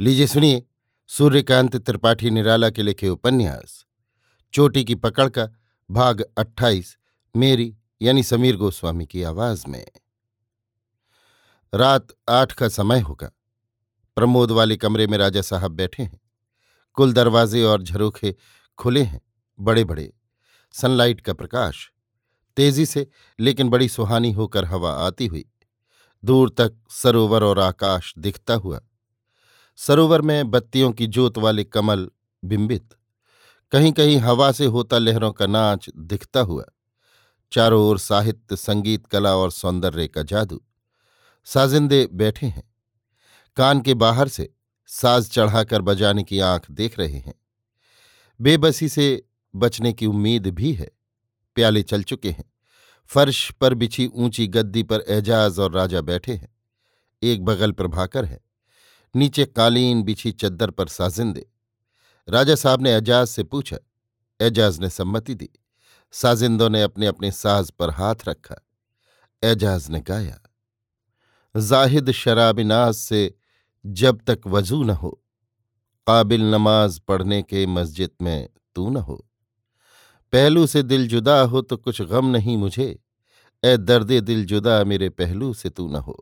लीजिए सुनिए, सूर्यकांत त्रिपाठी निराला के लिखे उपन्यास। चोटी की पकड़ का भाग अट्ठाईस, मेरी यानी समीर गोस्वामी की आवाज़ में। रात आठ का समय होगा। प्रमोद वाले कमरे में राजा साहब बैठे हैं। कुल दरवाजे और झरोखे खुले हैं बड़े बड़े सनलाइट का प्रकाश तेज़ी से, लेकिन बड़ी सुहानी होकर हवा आती हुई। दूर तक सरोवर और आकाश दिखता हुआ सरोवर में बत्तियों की जोत वाले कमल बिंबित। कहीं कहीं हवा से होता लहरों का नाच दिखता हुआ। चारों ओर साहित्य, संगीत, कला और सौंदर्य का जादू। साजिंदे बैठे हैं। कान के बाहर से साज चढ़ाकर बजाने की आँख देख रहे हैं। बेबसी से बचने की उम्मीद भी है। प्याले चल चुके हैं। फर्श पर बिछी ऊँची गद्दी पर एजाज और राजा बैठे हैं। एक बगल प्रभाकर है। नीचे कालीन बिछी चद्दर पर साजिंदे। राजा साहब ने एजाज से पूछा। एजाज ने सम्मति दी। साजिंदों ने अपने अपने साज पर हाथ रखा। एजाज ने गाया, जाहिद शराबिनाज से जब तक वज़ू न हो, काबिल नमाज़ पढ़ने के मस्जिद में तू न हो। पहलू से दिल जुदा हो तो कुछ गम नहीं मुझे। ए दर्द दिल जुदा मेरे पहलू से तू न हो।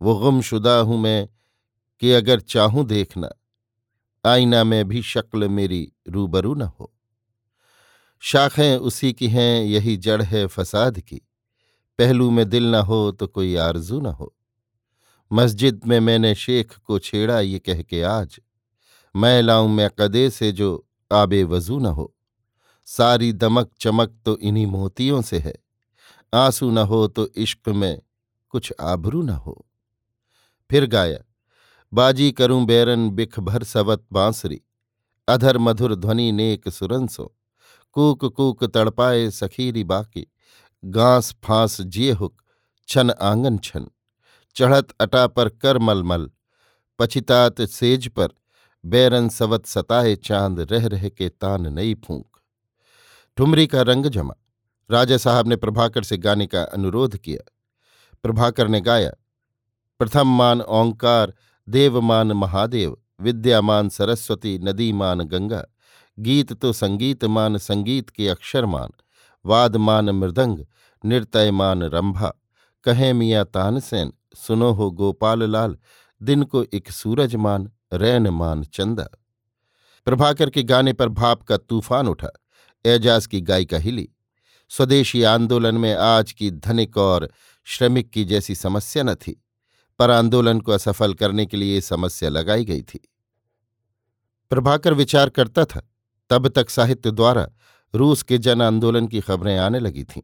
वो गुमशुदा हूँ मैं कि अगर चाहूँ देखना, आईना में भी शक्ल मेरी रूबरू न हो। शाखें उसी की हैं, यही जड़ है फसाद की। पहलू में दिल न हो तो कोई आरज़ू न हो। मस्जिद में मैंने शेख को छेड़ा ये कह के आज। मैं लाऊं मैं कदे से जो आबे वज़ू न हो। सारी दमक चमक तो इन्हीं मोतियों से है। आँसू न हो तो इश्क में कुछ आबरू न हो। फिर गाया बाजी करूँ बैरन बिख भर सवत बांसुरी, अधर मधुर ध्वनि नेक सुरंसो, कूक कूक तड़पाए सखीरी बाकी, गांस फांस जिये हुक छन आँगन छन, चढ़त अटा पर कर मलमल, पछितात सेज पर बैरन सवत सताए चाँद रह रह के तान नई फूंक। ठुमरी का रंग जमा, राजा साहब ने प्रभाकर से गाने का अनुरोध किया। प्रभाकर ने गाया, प्रथम मान ओंकार देवमान महादेव, विद्यामान सरस्वती नदीमान गंगा, गीत तो संगीत मान संगीत के अक्षर मान वादमान मृदंग नृत्यमान रंभा, कहे मियाँ तानसेन, सुनो हो गोपाल लाल दिन को एक सूरज मान रैन मान चंदा। प्रभाकर के गाने पर भाप का तूफ़ान उठा, एजाज की गायिका हिली। स्वदेशी आंदोलन में आज की धनिक और श्रमिक की जैसी समस्या न थी। पर आंदोलन को असफल करने के लिए समस्या लगाई गई थी। प्रभाकर विचार करता था, तब तक साहित्य द्वारा रूस के जन आंदोलन की खबरें आने लगी थीं।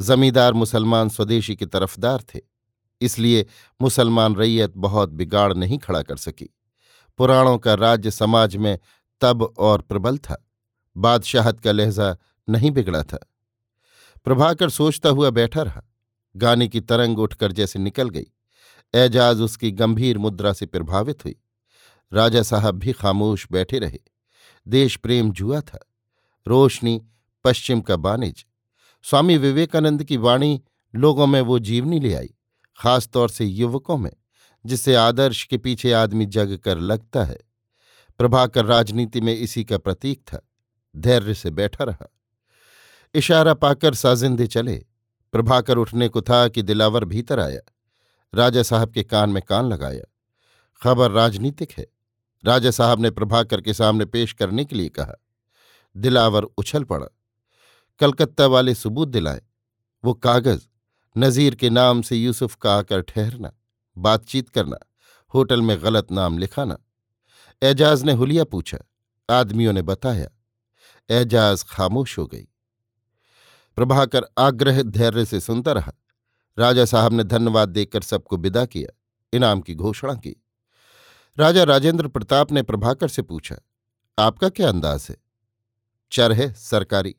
जमींदार मुसलमान स्वदेशी के तरफदार थे, इसलिए मुसलमान रैयत बहुत बिगाड़ नहीं खड़ा कर सकी। पुराणों का राज्य समाज में तब और प्रबल था, बादशाहत का लहजा नहीं बिगड़ा था। प्रभाकर सोचता हुआ बैठा रहा, गाने की तरंग उठकर जैसे निकल गई। एजाज उसकी गंभीर मुद्रा से प्रभावित हुई। राजा साहब भी खामोश बैठे रहे। देश प्रेम जुआ था। रोशनी, पश्चिम का बानिज। स्वामी विवेकानंद की वाणी लोगों में वो जीवनी ले आई, खासतौर से युवकों में, जिससे आदर्श के पीछे आदमी जग कर लगता है। प्रभाकर राजनीति में इसी का प्रतीक था। धैर्य से बैठा रहा। इशारा पाकर साजिंदे चले। प्रभाकर उठने को था कि दिलावर भीतर आया। राजा साहब के कान में कान लगाया। खबर राजनीतिक है। राजा साहब ने प्रभाकर के सामने पेश करने के लिए कहा। दिलावर उछल पड़ा। कलकत्ता वाले सबूत दिलाए। वो कागज़, नज़ीर के नाम से यूसुफ का आकर ठहरना, बातचीत करना, होटल में गलत नाम लिखाना। एजाज ने हुलिया पूछा। आदमियों ने बताया। एजाज खामोश हो गई। प्रभाकर आग्रह धैर्य से सुनता रहा। राजा साहब ने धन्यवाद देकर सबको विदा किया, इनाम की घोषणा की। राजा राजेंद्र प्रताप ने प्रभाकर से पूछा, आपका क्या अंदाज है? चर है, सरकारी।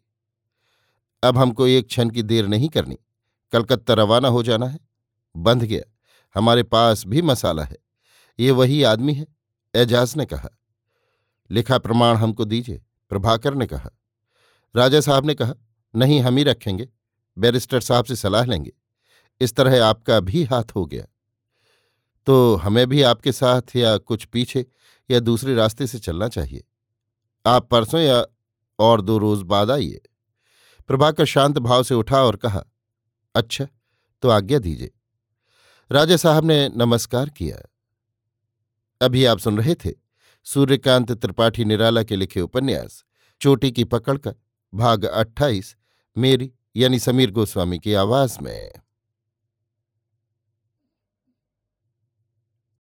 अब हमको एक क्षण की देर नहीं करनी, कलकत्ता रवाना हो जाना है। बंध गया, हमारे पास भी मसाला है, ये वही आदमी है, एजाज ने कहा। लिखा प्रमाण हमको दीजिए, प्रभाकर ने कहा। राजा साहब ने कहा, नहीं, हम ही रखेंगे, बैरिस्टर साहब से सलाह लेंगे। इस तरह आपका भी हाथ हो गया। तो हमें भी आपके साथ या कुछ पीछे या दूसरे रास्ते से चलना चाहिए। आप परसों या और दो रोज बाद आइए। प्रभाकर शांत भाव से उठा और कहा अच्छा तो आज्ञा दीजिए। राजा साहब ने नमस्कार किया। अभी आप सुन रहे थे सूर्यकांत त्रिपाठी निराला के लिखे उपन्यास, चोटी की पकड़ का, भाग अट्ठाईस, मेरी यानी समीर गोस्वामी की आवाज़ में।